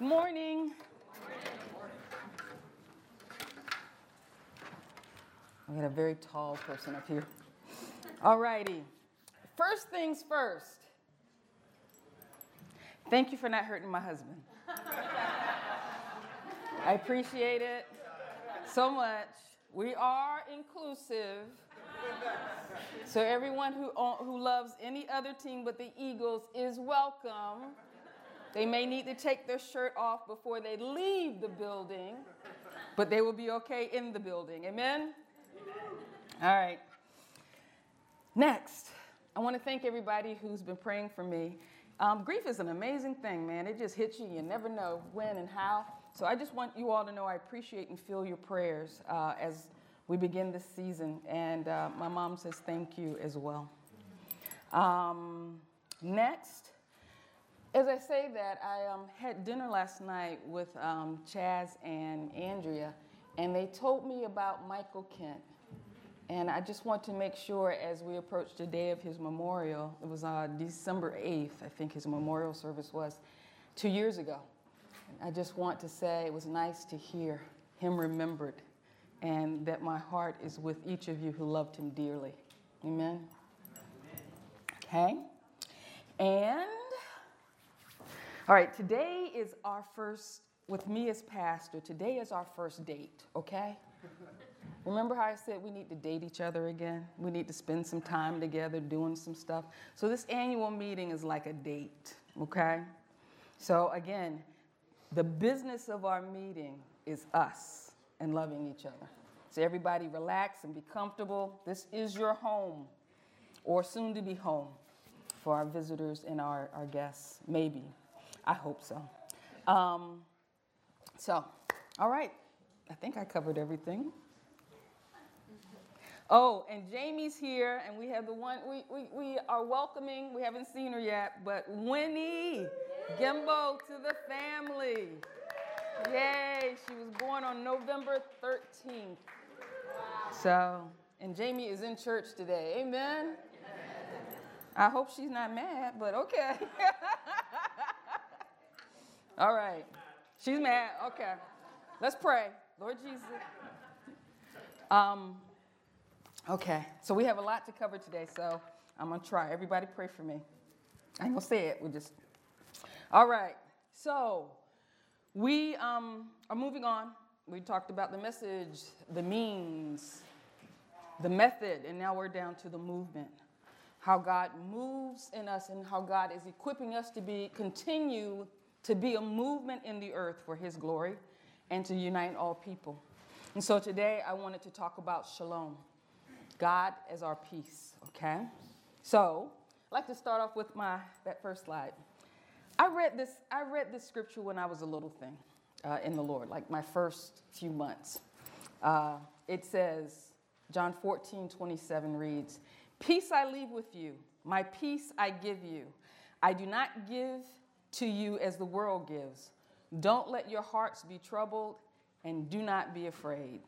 Morning. We got a very tall person up here. All righty. First things first. Thank you for not hurting my husband. I appreciate it so much. We are inclusive. So everyone who, who loves any other team but the Eagles is welcome. They may need to take their shirt off before they leave the building, but they will be okay in the building. Amen? All right. Next, I want to thank everybody who's been praying for me. Um, grief is an amazing thing, man. It just hits you. You never know when and how. So I just want you all to know I appreciate and feel your prayers uh, as we begin this season. And uh, my mom says thank you as well. Um, next, as I say that, I um, had dinner last night with um, Chaz and Andrea, and they told me about Michael Kent. And I just want to make sure as we approach the day of his memorial, it was uh, December 8th, I think his memorial service was, two years ago. I just want to say it was nice to hear him remembered and that my heart is with each of you who loved him dearly. Amen. Okay. And all right, today is our first, with me as pastor, today is our first date, okay? Remember how I said we need to date each other again? We need to spend some time together doing some stuff. So, this annual meeting is like a date, okay? So, again, the business of our meeting is us and loving each other. So, everybody relax and be comfortable. This is your home, or soon to be home, for our visitors and our, our guests, maybe. I hope so. Um, so, all right. I think I covered everything. Oh, and Jamie's here, and we have the one we, we, we are welcoming. We haven't seen her yet, but Winnie Gimbo to the family. Yay! She was born on November 13th. So, and Jamie is in church today. Amen. I hope she's not mad, but okay. All right. She's mad. Okay. Let's pray. Lord Jesus. Um, okay. So we have a lot to cover today, so I'm going to try. Everybody pray for me. I ain't going to say it. We just. All right. So we um, are moving on. We talked about the message, the means, the method, and now we're down to the movement. How God moves in us and how God is equipping us to be continue to be a movement in the earth for his glory and to unite all people. And so today I wanted to talk about shalom, God as our peace, okay? So I'd like to start off with my that first slide. I read this, I read this scripture when I was a little thing uh, in the Lord, like my first few months. Uh, it says, John 14, 27 reads, Peace I leave with you, my peace I give you. I do not give to you as the world gives. Don't let your hearts be troubled and do not be afraid.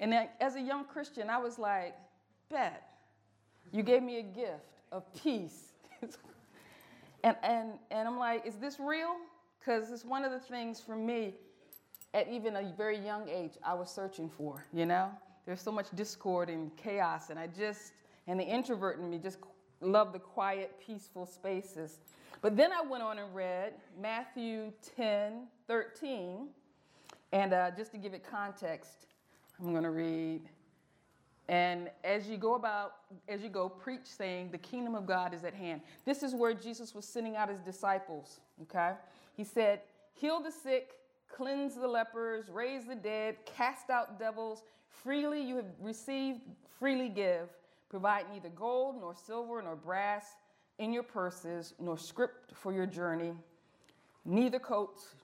And as a young Christian, I was like, Bet, you gave me a gift of peace. and, and, and I'm like, Is this real? Because it's one of the things for me at even a very young age I was searching for, you know? There's so much discord and chaos, and I just, and the introvert in me just love the quiet, peaceful spaces. But then I went on and read Matthew 10 13. And uh, just to give it context, I'm going to read. And as you go about, as you go, preach saying, the kingdom of God is at hand. This is where Jesus was sending out his disciples, okay? He said, heal the sick, cleanse the lepers, raise the dead, cast out devils. Freely you have received, freely give. Provide neither gold, nor silver, nor brass in your purses, nor script for your journey, neither coats,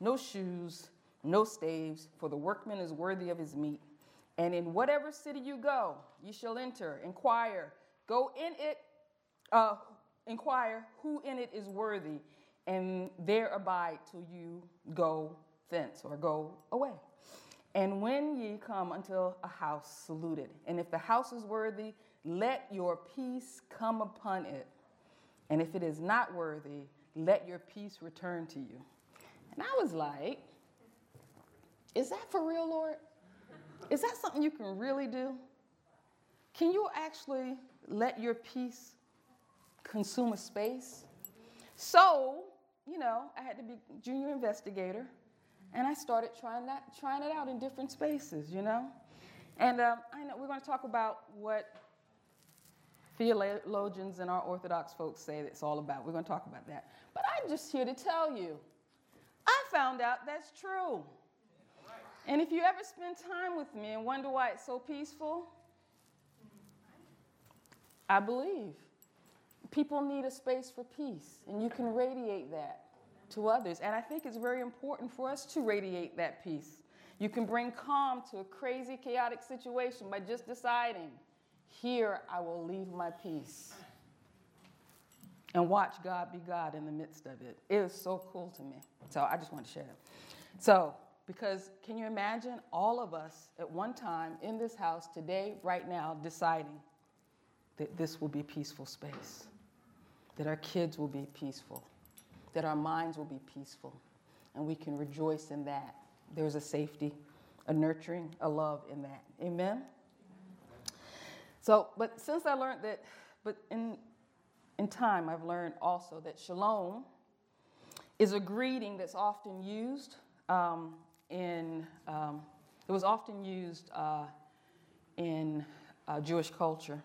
no shoes, no staves, for the workman is worthy of his meat. And in whatever city you go, you shall enter, inquire, go in it, uh, inquire who in it is worthy, and there abide till you go thence or go away. And when ye come unto a house, salute it. And if the house is worthy, let your peace come upon it. And if it is not worthy, let your peace return to you. And I was like, is that for real, Lord? Is that something you can really do? Can you actually let your peace consume a space? So, you know, I had to be junior investigator, and I started trying that, trying it out in different spaces, you know. And um, I know we're going to talk about what theologians and our Orthodox folks say it's all about. We're going to talk about that. But I'm just here to tell you, I found out that's true. And if you ever spend time with me and wonder why it's so peaceful, I believe people need a space for peace, and you can radiate that to others. And I think it's very important for us to radiate that peace. You can bring calm to a crazy, chaotic situation by just deciding, here I will leave my peace. And watch God be God in the midst of it. It is so cool to me. So I just want to share it. So, because can you imagine all of us at one time in this house today, right now, deciding that this will be peaceful space, that our kids will be peaceful, that our minds will be peaceful, and we can rejoice in that. There's a safety, a nurturing, a love in that. Amen? So, but since I learned that, but in, in time, I've learned also that shalom is a greeting that's often used um, in, um, it was often used uh, in uh, Jewish culture.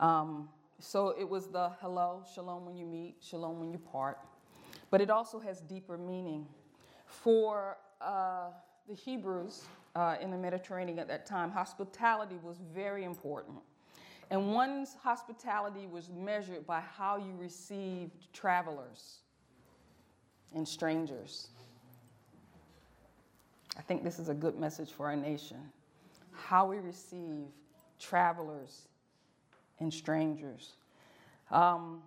Um, so it was the hello, shalom when you meet, shalom when you part. But it also has deeper meaning. For uh, the Hebrews uh, in the Mediterranean at that time, hospitality was very important. And one's hospitality was measured by how you received travelers and strangers. I think this is a good message for our nation. How we receive travelers and strangers. Um,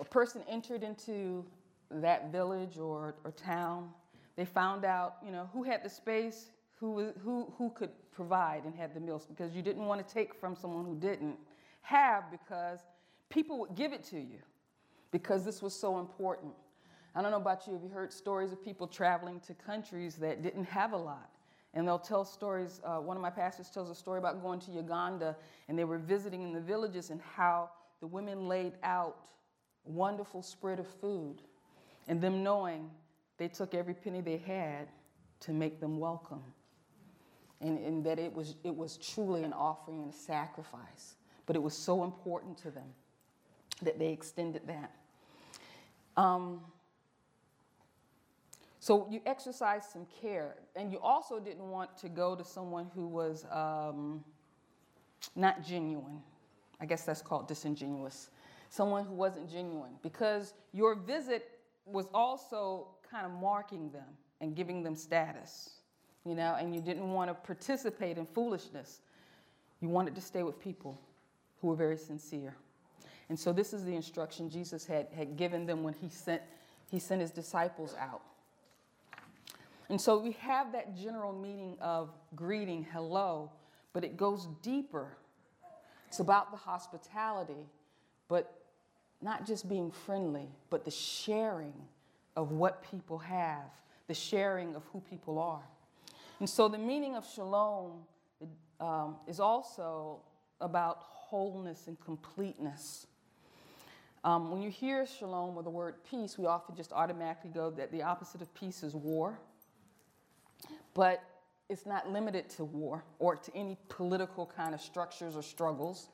a person entered into that village or, or town, they found out, you know, who had the space, who, who, who could provide and had the meals, because you didn't want to take from someone who didn't have, because people would give it to you, because this was so important. I don't know about you, have you heard stories of people traveling to countries that didn't have a lot? And they'll tell stories. Uh, one of my pastors tells a story about going to Uganda, and they were visiting in the villages and how the women laid out wonderful spread of food, and them knowing they took every penny they had to make them welcome. And, and that it was, it was truly an offering and a sacrifice. But it was so important to them that they extended that. Um, so you exercised some care, and you also didn't want to go to someone who was um, not genuine. I guess that's called disingenuous. Someone who wasn't genuine, because your visit was also kind of marking them and giving them status, you know, and you didn't want to participate in foolishness. You wanted to stay with people who were very sincere. And so this is the instruction Jesus had, had given them when he sent, he sent his disciples out. And so we have that general meaning of greeting, hello, but it goes deeper. It's about the hospitality, but not just being friendly, but the sharing of what people have, the sharing of who people are. And so the meaning of shalom um, is also about wholeness and completeness. Um, when you hear shalom or the word peace, we often just automatically go that the opposite of peace is war. But it's not limited to war or to any political kind of structures or struggles.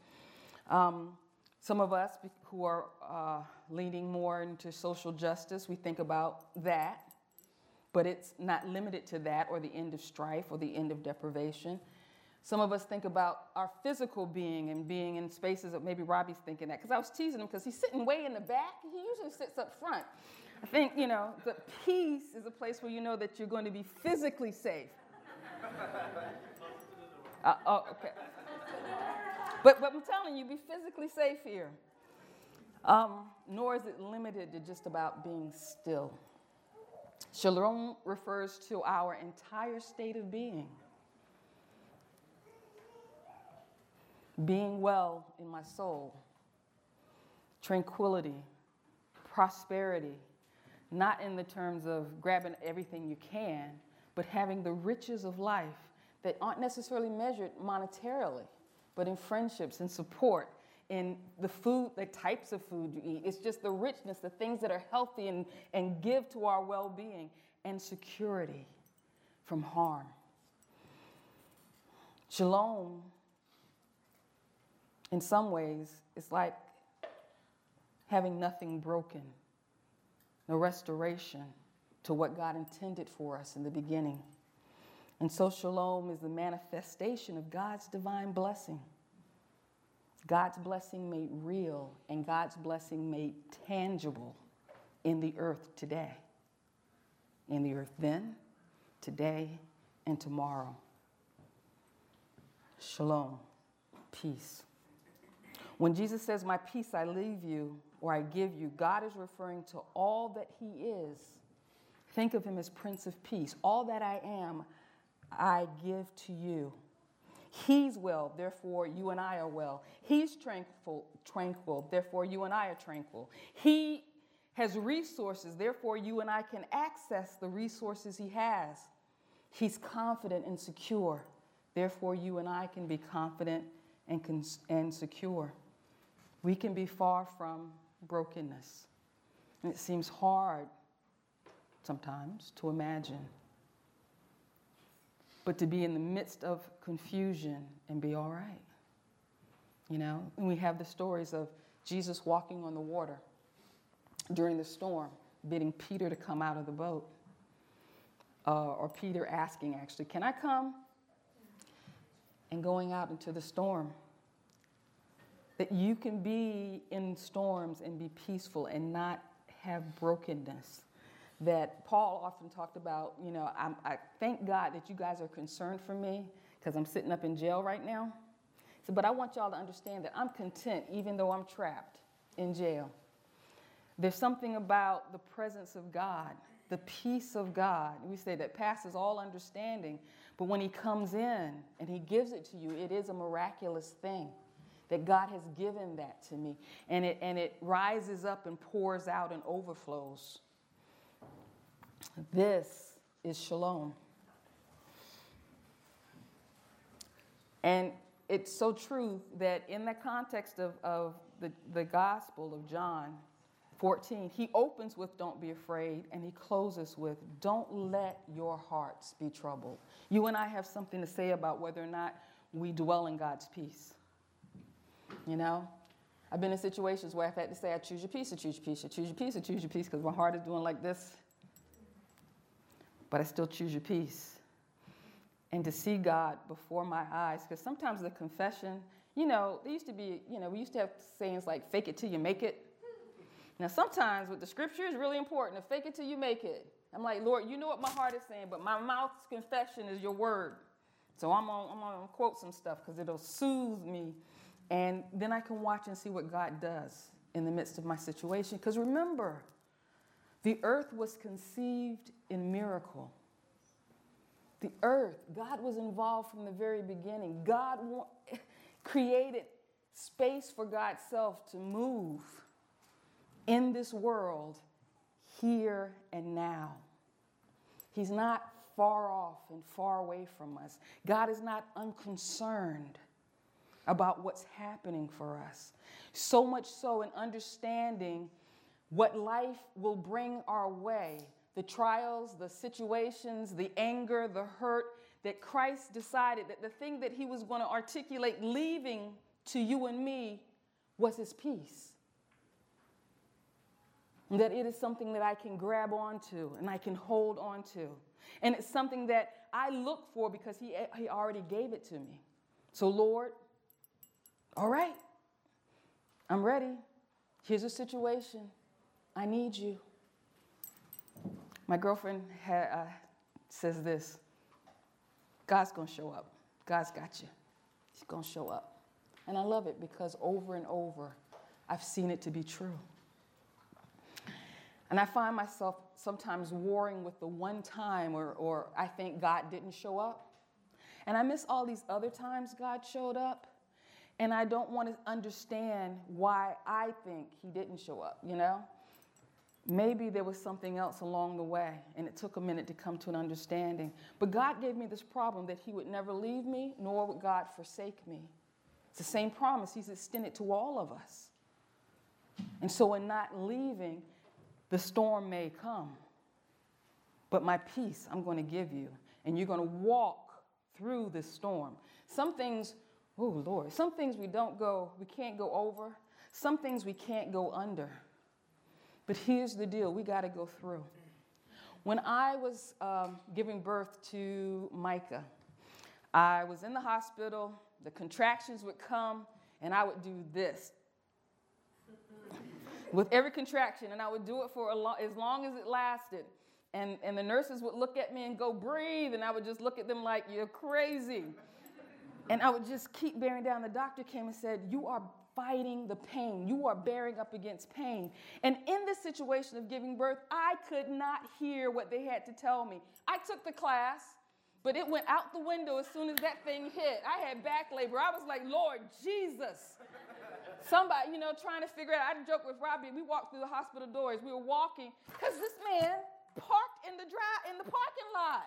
Um, some of us who are uh, leaning more into social justice, we think about that, but it's not limited to that or the end of strife or the end of deprivation. Some of us think about our physical being and being in spaces that maybe Robbie's thinking that. Because I was teasing him because he's sitting way in the back. He usually sits up front. I think, you know, the peace is a place where you know that you're going to be physically safe. Uh, oh, okay. But, but I'm telling you, be physically safe here. Um, nor is it limited to just about being still. Shalom refers to our entire state of being. Being well in my soul, tranquility, prosperity, not in the terms of grabbing everything you can, but having the riches of life that aren't necessarily measured monetarily, but in friendships and support, in the food, the types of food you eat. It's just the richness, the things that are healthy and, and give to our well being, and security from harm. Shalom, in some ways, is like having nothing broken, no restoration to what God intended for us in the beginning. And so, shalom is the manifestation of God's divine blessing. God's blessing made real and God's blessing made tangible in the earth today. In the earth then, today, and tomorrow. Shalom, peace. When Jesus says, My peace I leave you, or I give you, God is referring to all that He is. Think of Him as Prince of Peace. All that I am, I give to you. He's well, therefore you and I are well. He's tranquil, tranquil, therefore you and I are tranquil. He has resources, therefore you and I can access the resources he has. He's confident and secure, therefore you and I can be confident and, cons- and secure. We can be far from brokenness. And it seems hard sometimes to imagine. But to be in the midst of confusion and be all right. You know, and we have the stories of Jesus walking on the water during the storm, bidding Peter to come out of the boat. Uh, or Peter asking, actually, Can I come? And going out into the storm that you can be in storms and be peaceful and not have brokenness. That Paul often talked about, you know, I'm, i thank God that you guys are concerned for me because I'm sitting up in jail right now. So, but I want y'all to understand that I'm content even though I'm trapped in jail. There's something about the presence of God, the peace of God. We say that passes all understanding, but when He comes in and He gives it to you, it is a miraculous thing that God has given that to me. And it, and it rises up and pours out and overflows. This is shalom. And it's so true that in the context of, of the, the Gospel of John 14, he opens with, Don't be afraid, and he closes with, Don't let your hearts be troubled. You and I have something to say about whether or not we dwell in God's peace. You know? I've been in situations where I've had to say, I choose your peace, I choose your peace, I choose your peace, I choose your peace, because my heart is doing like this. But I still choose your peace. And to see God before my eyes, because sometimes the confession, you know, there used to be, you know, we used to have sayings like, fake it till you make it. Now, sometimes with the scripture, it's really important to fake it till you make it. I'm like, Lord, you know what my heart is saying, but my mouth's confession is your word. So I'm going I'm to quote some stuff because it'll soothe me and then I can watch and see what God does in the midst of my situation. Because remember, the earth was conceived in miracle. The earth, God was involved from the very beginning. God created space for God's self to move in this world here and now. He's not far off and far away from us. God is not unconcerned about what's happening for us. So much so in understanding what life will bring our way the trials, the situations, the anger, the hurt that Christ decided that the thing that he was going to articulate leaving to you and me was his peace. That it is something that I can grab onto and I can hold onto. And it's something that I look for because he, he already gave it to me. So, Lord, all right, I'm ready. Here's a situation. I need you. My girlfriend uh, says this God's to show up. God's got you. He's to show up. And I love it because over and over, I've seen it to be true. And I find myself sometimes warring with the one time or, or I think God didn't show up. And I miss all these other times God showed up. And I don't want to understand why I think he didn't show up, you know? Maybe there was something else along the way, and it took a minute to come to an understanding. But God gave me this problem that He would never leave me, nor would God forsake me. It's the same promise He's extended to all of us. And so, in not leaving, the storm may come. But my peace I'm going to give you, and you're going to walk through this storm. Some things, oh Lord, some things we don't go, we can't go over. Some things we can't go under. But here's the deal we got to go through. When I was um, giving birth to Micah, I was in the hospital, the contractions would come, and I would do this with every contraction, and I would do it for lo- as long as it lasted. And, and the nurses would look at me and go, breathe, and I would just look at them like, you're crazy. And I would just keep bearing down. The doctor came and said, You are fighting the pain. You are bearing up against pain. And in this situation of giving birth, I could not hear what they had to tell me. I took the class, but it went out the window as soon as that thing hit. I had back labor. I was like, Lord Jesus. Somebody, you know, trying to figure out. I joke with Robbie. We walked through the hospital doors. We were walking because this man parked in the drive in the parking lot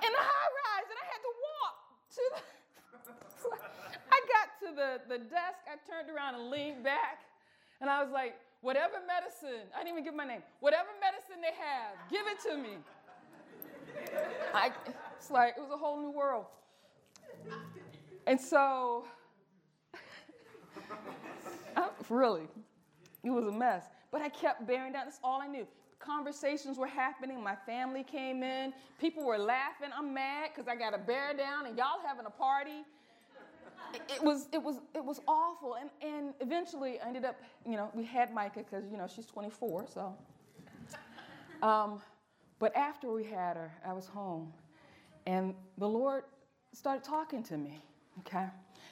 in the high rise, and I had to walk to the. I got to the, the desk, I turned around and leaned back, and I was like, whatever medicine, I didn't even give my name, whatever medicine they have, give it to me. I, it's like, it was a whole new world. And so, really, it was a mess. But I kept bearing down. That's all I knew. Conversations were happening. My family came in. People were laughing. I'm mad because I got to bear down, and y'all having a party it, was it was it was awful and and eventually I ended up you know we had Micah because you know she's 24 so um, but after we had her I was home and the Lord started talking to me okay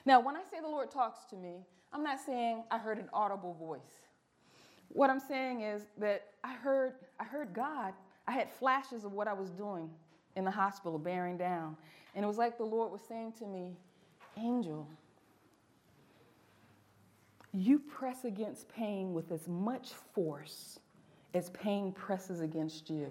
now when I say the Lord talks to me I'm not saying I heard an audible voice what I'm saying is that I heard I heard God. I had flashes of what I was doing in the hospital bearing down. And it was like the Lord was saying to me angel, you press against pain with as much force as pain presses against you.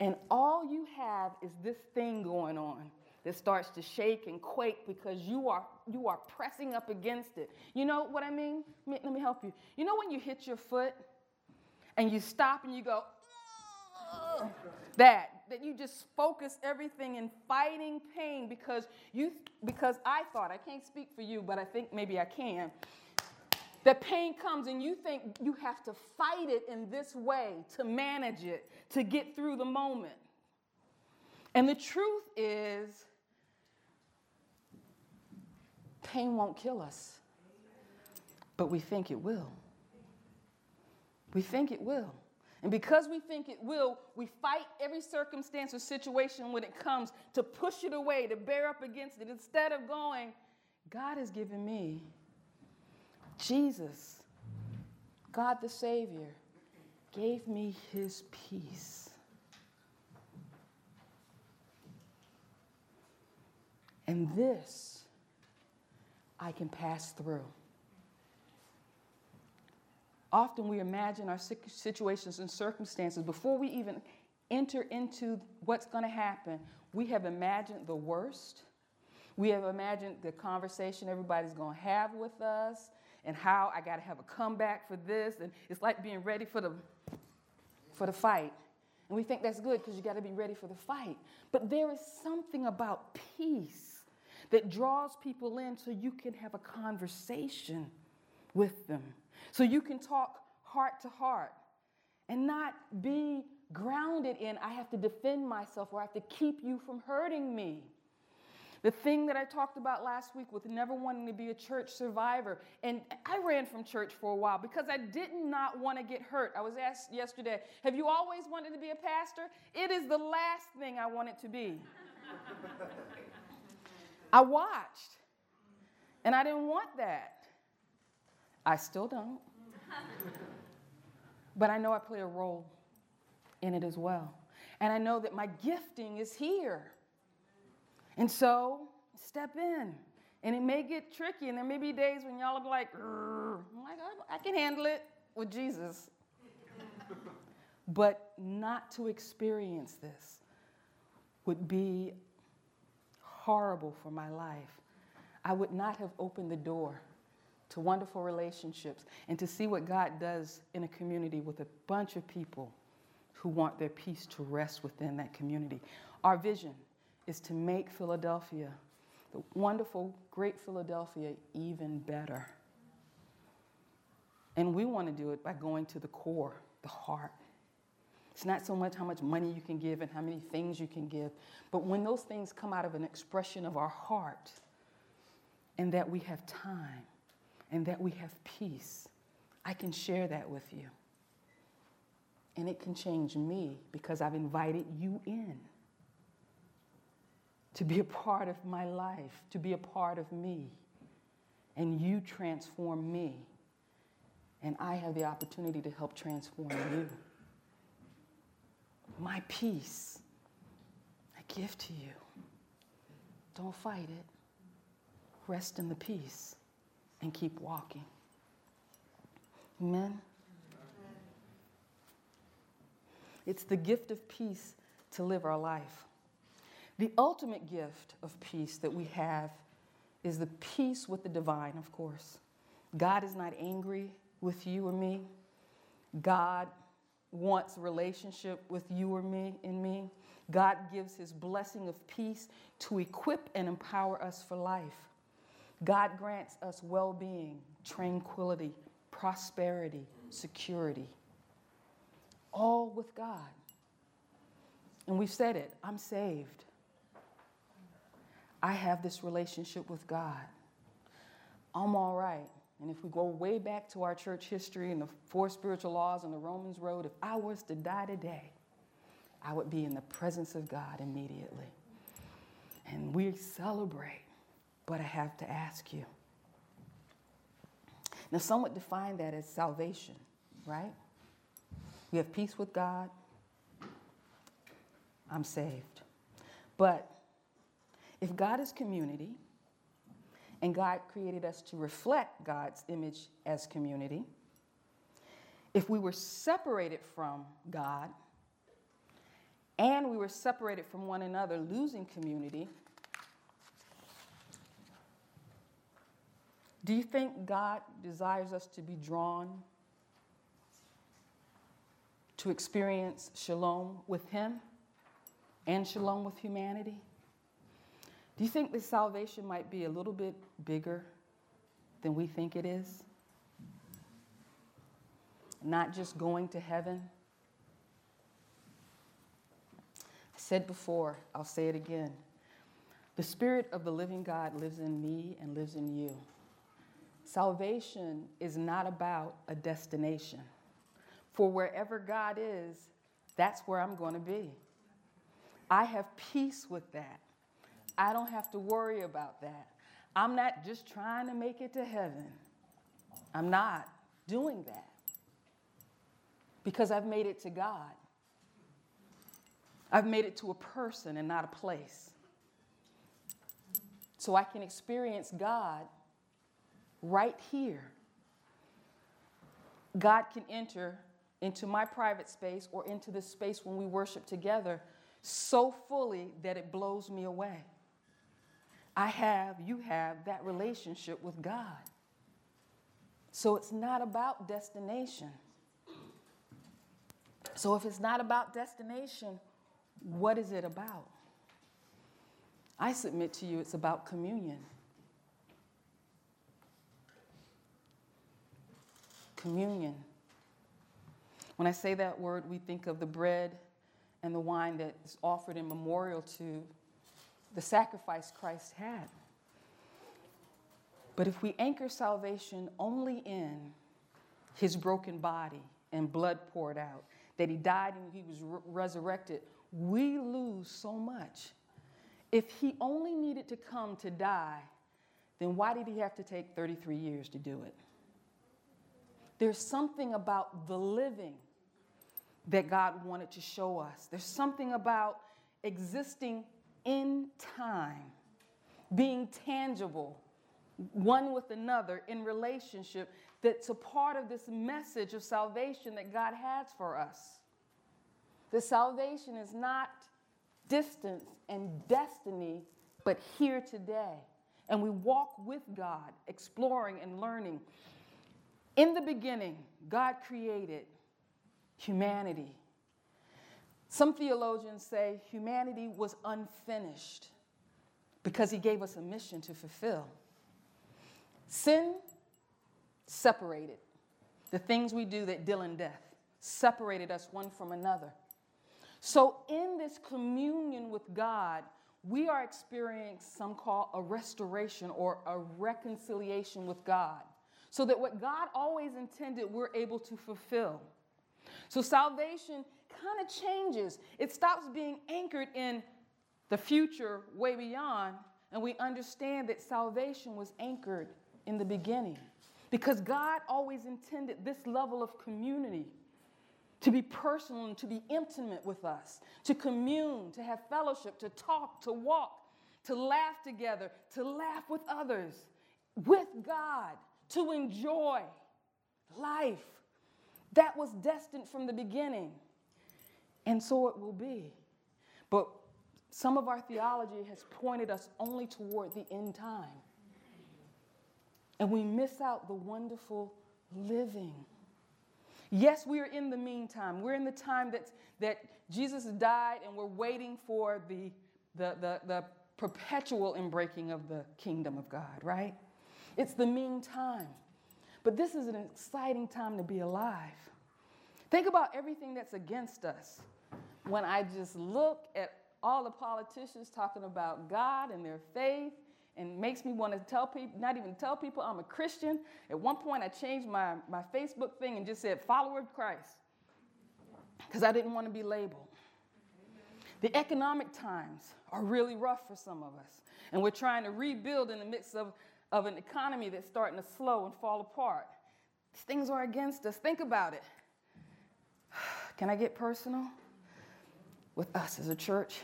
And all you have is this thing going on that starts to shake and quake because you are you are pressing up against it. You know what I mean? Let me help you. You know when you hit your foot and you stop and you go, that that you just focus everything in fighting pain because you because I thought I can't speak for you, but I think maybe I can. That pain comes and you think you have to fight it in this way to manage it, to get through the moment. And the truth is, pain won't kill us, but we think it will. We think it will. And because we think it will, we fight every circumstance or situation when it comes to push it away, to bear up against it, instead of going, God has given me Jesus, God the Savior, gave me his peace. And this I can pass through. Often we imagine our situations and circumstances before we even enter into what's going to happen. We have imagined the worst. We have imagined the conversation everybody's going to have with us and how I got to have a comeback for this. And it's like being ready for the, for the fight. And we think that's good because you got to be ready for the fight. But there is something about peace that draws people in so you can have a conversation with them so you can talk heart to heart and not be grounded in, I have to defend myself or I have to keep you from hurting me. The thing that I talked about last week with never wanting to be a church survivor. And I ran from church for a while because I did not want to get hurt. I was asked yesterday, Have you always wanted to be a pastor? It is the last thing I wanted to be. I watched, and I didn't want that. I still don't. but I know I play a role in it as well. And I know that my gifting is here. And so, step in. And it may get tricky, and there may be days when y'all will be like, I'm like, I can handle it with Jesus. But not to experience this would be horrible for my life. I would not have opened the door to wonderful relationships and to see what God does in a community with a bunch of people who want their peace to rest within that community. Our vision is to make Philadelphia, the wonderful, great Philadelphia, even better. And we want to do it by going to the core, the heart. It's not so much how much money you can give and how many things you can give, but when those things come out of an expression of our heart, and that we have time, and that we have peace, I can share that with you. And it can change me because I've invited you in to be a part of my life, to be a part of me. And you transform me. And I have the opportunity to help transform you. My peace, I give to you. Don't fight it. Rest in the peace and keep walking. Amen. It's the gift of peace to live our life. The ultimate gift of peace that we have is the peace with the divine, of course. God is not angry with you or me. God wants relationship with you or me and me. God gives his blessing of peace to equip and empower us for life. God grants us well being, tranquility, prosperity, security, all with God. And we've said it I'm saved. I have this relationship with God. I'm all right. And if we go way back to our church history and the four spiritual laws on the Romans Road, if I was to die today, I would be in the presence of God immediately. And we celebrate, but I have to ask you. Now, some would define that as salvation, right? We have peace with God. I'm saved. But if God is community, and God created us to reflect God's image as community, if we were separated from God and we were separated from one another, losing community, do you think God desires us to be drawn to experience shalom with Him and shalom with humanity? Do you think this salvation might be a little bit bigger than we think it is? Not just going to heaven. I said before, I'll say it again. The Spirit of the living God lives in me and lives in you. Salvation is not about a destination. For wherever God is, that's where I'm going to be. I have peace with that. I don't have to worry about that. I'm not just trying to make it to heaven. I'm not doing that because I've made it to God. I've made it to a person and not a place. So I can experience God right here. God can enter into my private space or into this space when we worship together so fully that it blows me away. I have, you have that relationship with God. So it's not about destination. So if it's not about destination, what is it about? I submit to you it's about communion. Communion. When I say that word, we think of the bread and the wine that is offered in memorial to the sacrifice Christ had. But if we anchor salvation only in his broken body and blood poured out, that he died and he was re- resurrected, we lose so much. If he only needed to come to die, then why did he have to take 33 years to do it? There's something about the living that God wanted to show us. There's something about existing in time, being tangible, one with another in relationship, that's a part of this message of salvation that God has for us. The salvation is not distance and destiny, but here today. And we walk with God, exploring and learning. In the beginning, God created humanity. Some theologians say humanity was unfinished because he gave us a mission to fulfill. Sin separated the things we do that deal in death, separated us one from another. So, in this communion with God, we are experiencing some call a restoration or a reconciliation with God. So that what God always intended, we're able to fulfill. So salvation kind of changes. It stops being anchored in the future way beyond, and we understand that salvation was anchored in the beginning. Because God always intended this level of community to be personal and to be intimate with us, to commune, to have fellowship, to talk, to walk, to laugh together, to laugh with others, with God, to enjoy life. That was destined from the beginning. And so it will be. But some of our theology has pointed us only toward the end time. And we miss out the wonderful living Yes, we are in the meantime. We're in the time that, that Jesus died and we're waiting for the, the, the, the perpetual inbreaking of the kingdom of God, right? It's the meantime. But this is an exciting time to be alive. Think about everything that's against us. When I just look at all the politicians talking about God and their faith and makes me want to tell people, not even tell people I'm a Christian. At one point, I changed my, my Facebook thing and just said, follower of Christ, because I didn't want to be labeled. The economic times are really rough for some of us, and we're trying to rebuild in the midst of, of an economy that's starting to slow and fall apart. Things are against us. Think about it. Can I get personal? With us as a church,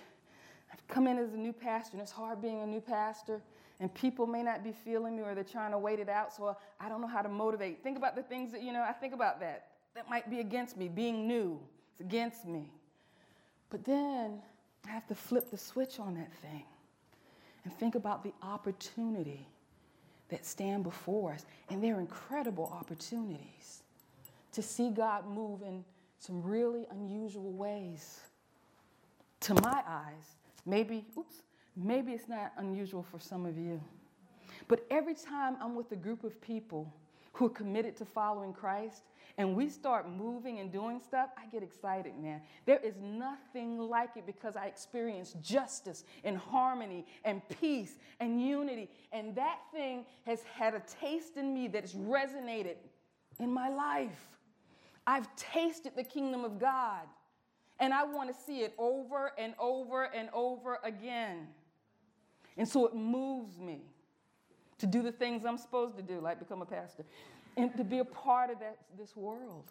I've come in as a new pastor, and it's hard being a new pastor and people may not be feeling me or they're trying to wait it out, so I don't know how to motivate. Think about the things that, you know, I think about that. That might be against me. Being new, it's against me. But then I have to flip the switch on that thing and think about the opportunity that stand before us. And they're incredible opportunities to see God move in some really unusual ways. To my eyes, maybe, oops, Maybe it's not unusual for some of you. But every time I'm with a group of people who are committed to following Christ and we start moving and doing stuff, I get excited, man. There is nothing like it because I experience justice and harmony and peace and unity. And that thing has had a taste in me that has resonated in my life. I've tasted the kingdom of God and I want to see it over and over and over again. And so it moves me to do the things I'm supposed to do, like become a pastor, and to be a part of that, this world.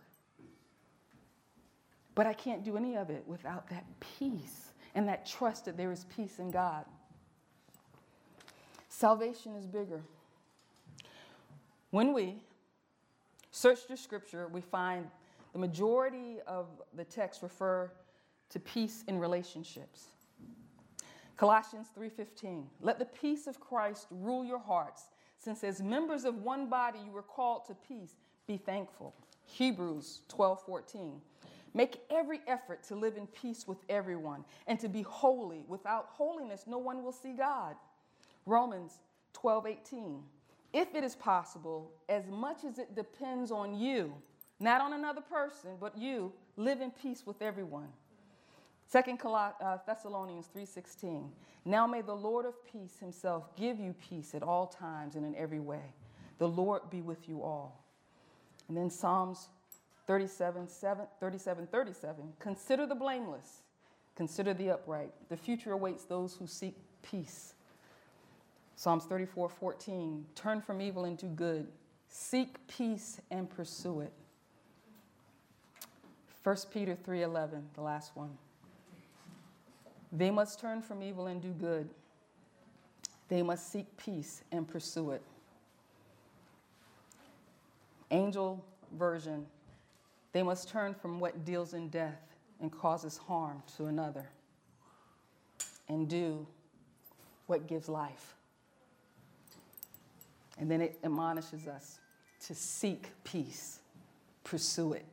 But I can't do any of it without that peace and that trust that there is peace in God. Salvation is bigger. When we search the scripture, we find the majority of the texts refer to peace in relationships. Colossians 3:15. Let the peace of Christ rule your hearts, since as members of one body you were called to peace. Be thankful. Hebrews 12:14. Make every effort to live in peace with everyone and to be holy. Without holiness no one will see God. Romans 12:18. If it is possible, as much as it depends on you, not on another person, but you, live in peace with everyone. Second uh, Thessalonians 3:16. Now may the Lord of peace himself give you peace at all times and in every way. The Lord be with you all. And then Psalms 37, 7, 37, 37. Consider the blameless, consider the upright. The future awaits those who seek peace. Psalms 34, 14. Turn from evil into good. Seek peace and pursue it. 1 Peter 3:11, the last one. They must turn from evil and do good. They must seek peace and pursue it. Angel version, they must turn from what deals in death and causes harm to another and do what gives life. And then it admonishes us to seek peace, pursue it.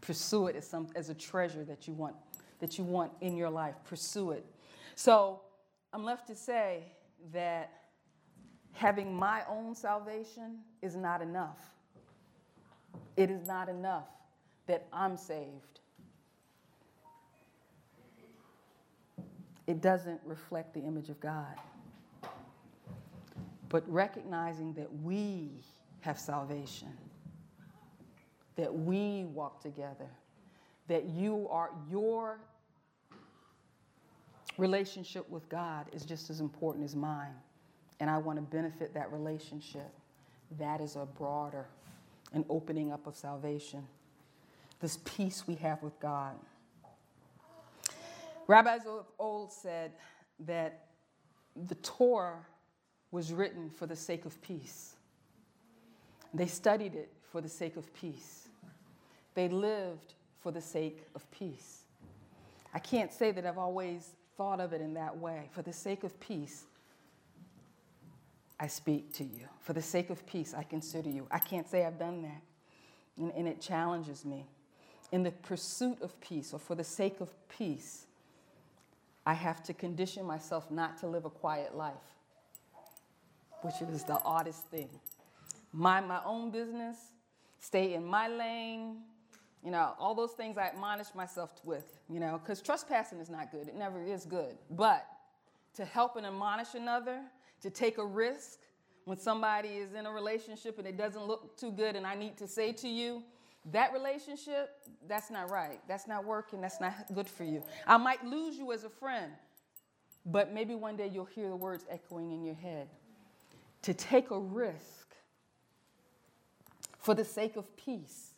Pursue it as, some, as a treasure that you want that you want in your life. Pursue it. So I'm left to say that having my own salvation is not enough. It is not enough that I'm saved. It doesn't reflect the image of God. But recognizing that we have salvation, that we walk together, that you are your relationship with God is just as important as mine. And I want to benefit that relationship. That is a broader an opening up of salvation. This peace we have with God. Rabbis of old said that the Torah was written for the sake of peace. They studied it for the sake of peace. They lived for the sake of peace. I can't say that I've always thought of it in that way. For the sake of peace, I speak to you. For the sake of peace, I consider you. I can't say I've done that. And, and it challenges me. In the pursuit of peace, or for the sake of peace, I have to condition myself not to live a quiet life, which is the oddest thing. Mind my own business, stay in my lane, you know, all those things I admonish myself with, you know, because trespassing is not good. It never is good. But to help and admonish another, to take a risk when somebody is in a relationship and it doesn't look too good, and I need to say to you, that relationship, that's not right. That's not working. That's not good for you. I might lose you as a friend, but maybe one day you'll hear the words echoing in your head. To take a risk for the sake of peace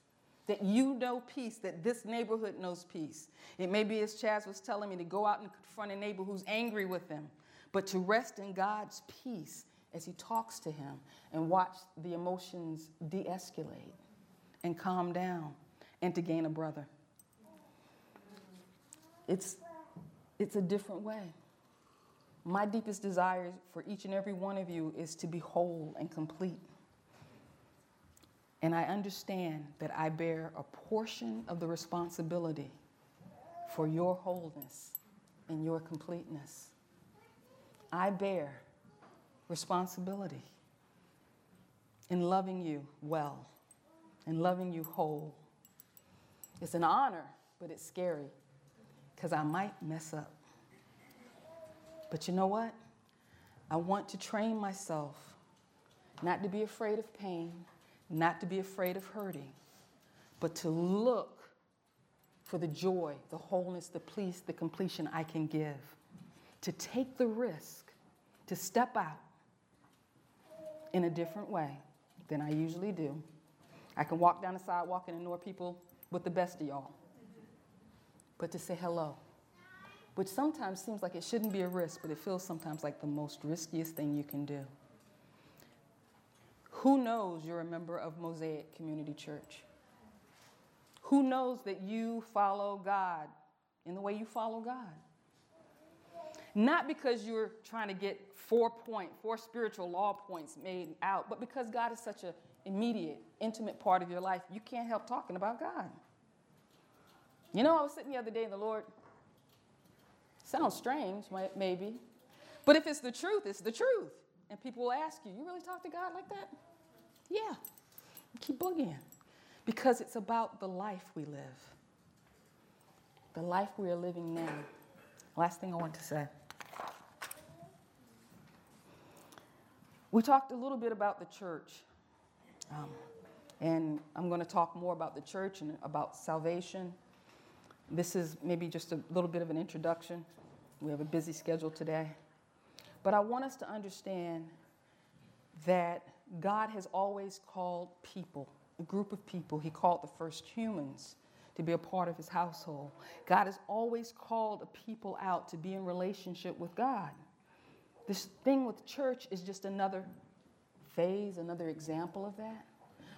that you know peace, that this neighborhood knows peace. It may be, as Chaz was telling me, to go out and confront a neighbor who's angry with them, but to rest in God's peace as he talks to him and watch the emotions de escalate and calm down and to gain a brother. It's, it's a different way. My deepest desire for each and every one of you is to be whole and complete. And I understand that I bear a portion of the responsibility for your wholeness and your completeness. I bear responsibility in loving you well and loving you whole. It's an honor, but it's scary because I might mess up. But you know what? I want to train myself not to be afraid of pain not to be afraid of hurting, but to look for the joy, the wholeness, the peace, the completion I can give. To take the risk, to step out in a different way than I usually do. I can walk down the sidewalk and ignore people with the best of y'all. But to say hello, which sometimes seems like it shouldn't be a risk, but it feels sometimes like the most riskiest thing you can do. Who knows you're a member of Mosaic Community Church? Who knows that you follow God in the way you follow God? Not because you're trying to get four point, four spiritual law points made out, but because God is such an immediate, intimate part of your life, you can't help talking about God. You know, I was sitting the other day and the Lord, sounds strange, maybe, but if it's the truth, it's the truth. And people will ask you, You really talk to God like that? Yeah, keep boogieing. Because it's about the life we live, the life we are living now. Last thing I want to say. We talked a little bit about the church. Um, and I'm going to talk more about the church and about salvation. This is maybe just a little bit of an introduction. We have a busy schedule today. But I want us to understand that God has always called people, a group of people, He called the first humans to be a part of His household. God has always called a people out to be in relationship with God. This thing with church is just another phase, another example of that.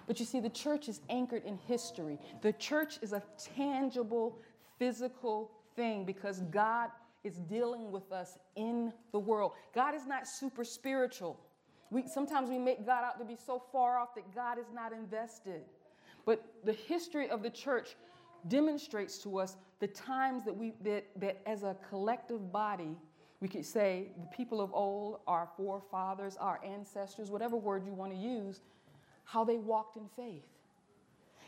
But you see, the church is anchored in history. The church is a tangible physical thing because God is dealing with us in the world. God is not super spiritual. We, sometimes we make God out to be so far off that God is not invested. But the history of the church demonstrates to us the times that we that, that as a collective body we could say the people of old our forefathers our ancestors whatever word you want to use how they walked in faith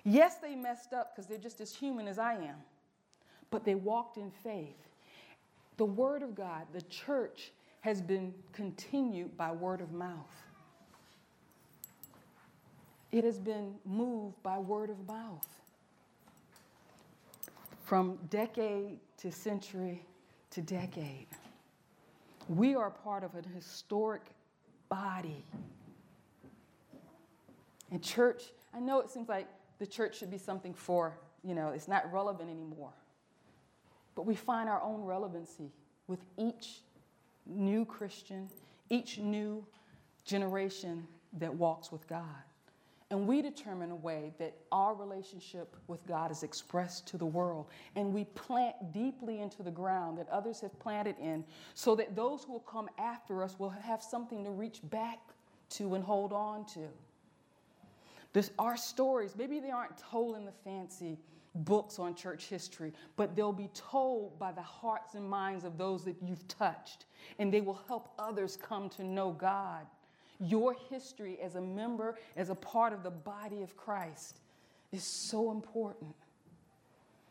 yes they messed up because they're just as human as i am but they walked in faith the word of god the church has been continued by word of mouth it has been moved by word of mouth from decade to century to decade. We are part of a historic body. And church, I know it seems like the church should be something for, you know, it's not relevant anymore. But we find our own relevancy with each new Christian, each new generation that walks with God. And we determine a way that our relationship with God is expressed to the world. And we plant deeply into the ground that others have planted in so that those who will come after us will have something to reach back to and hold on to. This, our stories, maybe they aren't told in the fancy books on church history, but they'll be told by the hearts and minds of those that you've touched. And they will help others come to know God your history as a member, as a part of the body of Christ, is so important.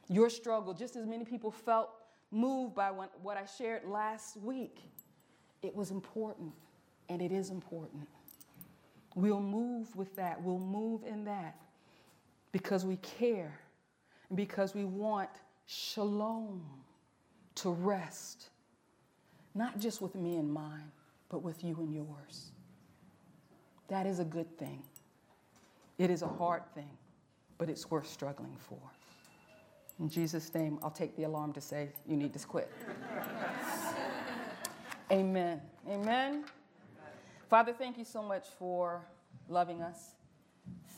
Your struggle, just as many people felt moved by what I shared last week, it was important and it is important. We'll move with that, we'll move in that because we care because we want shalom to rest, not just with me and mine, but with you and yours. That is a good thing. It is a hard thing, but it's worth struggling for. In Jesus' name, I'll take the alarm to say you need to quit. Amen. Amen. Father, thank you so much for loving us.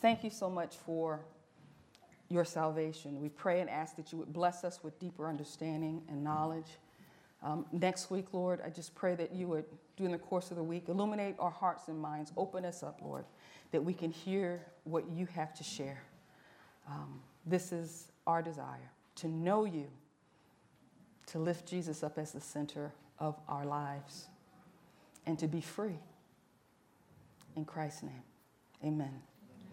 Thank you so much for your salvation. We pray and ask that you would bless us with deeper understanding and knowledge. Um, next week, Lord, I just pray that you would, during the course of the week, illuminate our hearts and minds, open us up, Lord, that we can hear what you have to share. Um, this is our desire to know you, to lift Jesus up as the center of our lives, and to be free. In Christ's name, amen.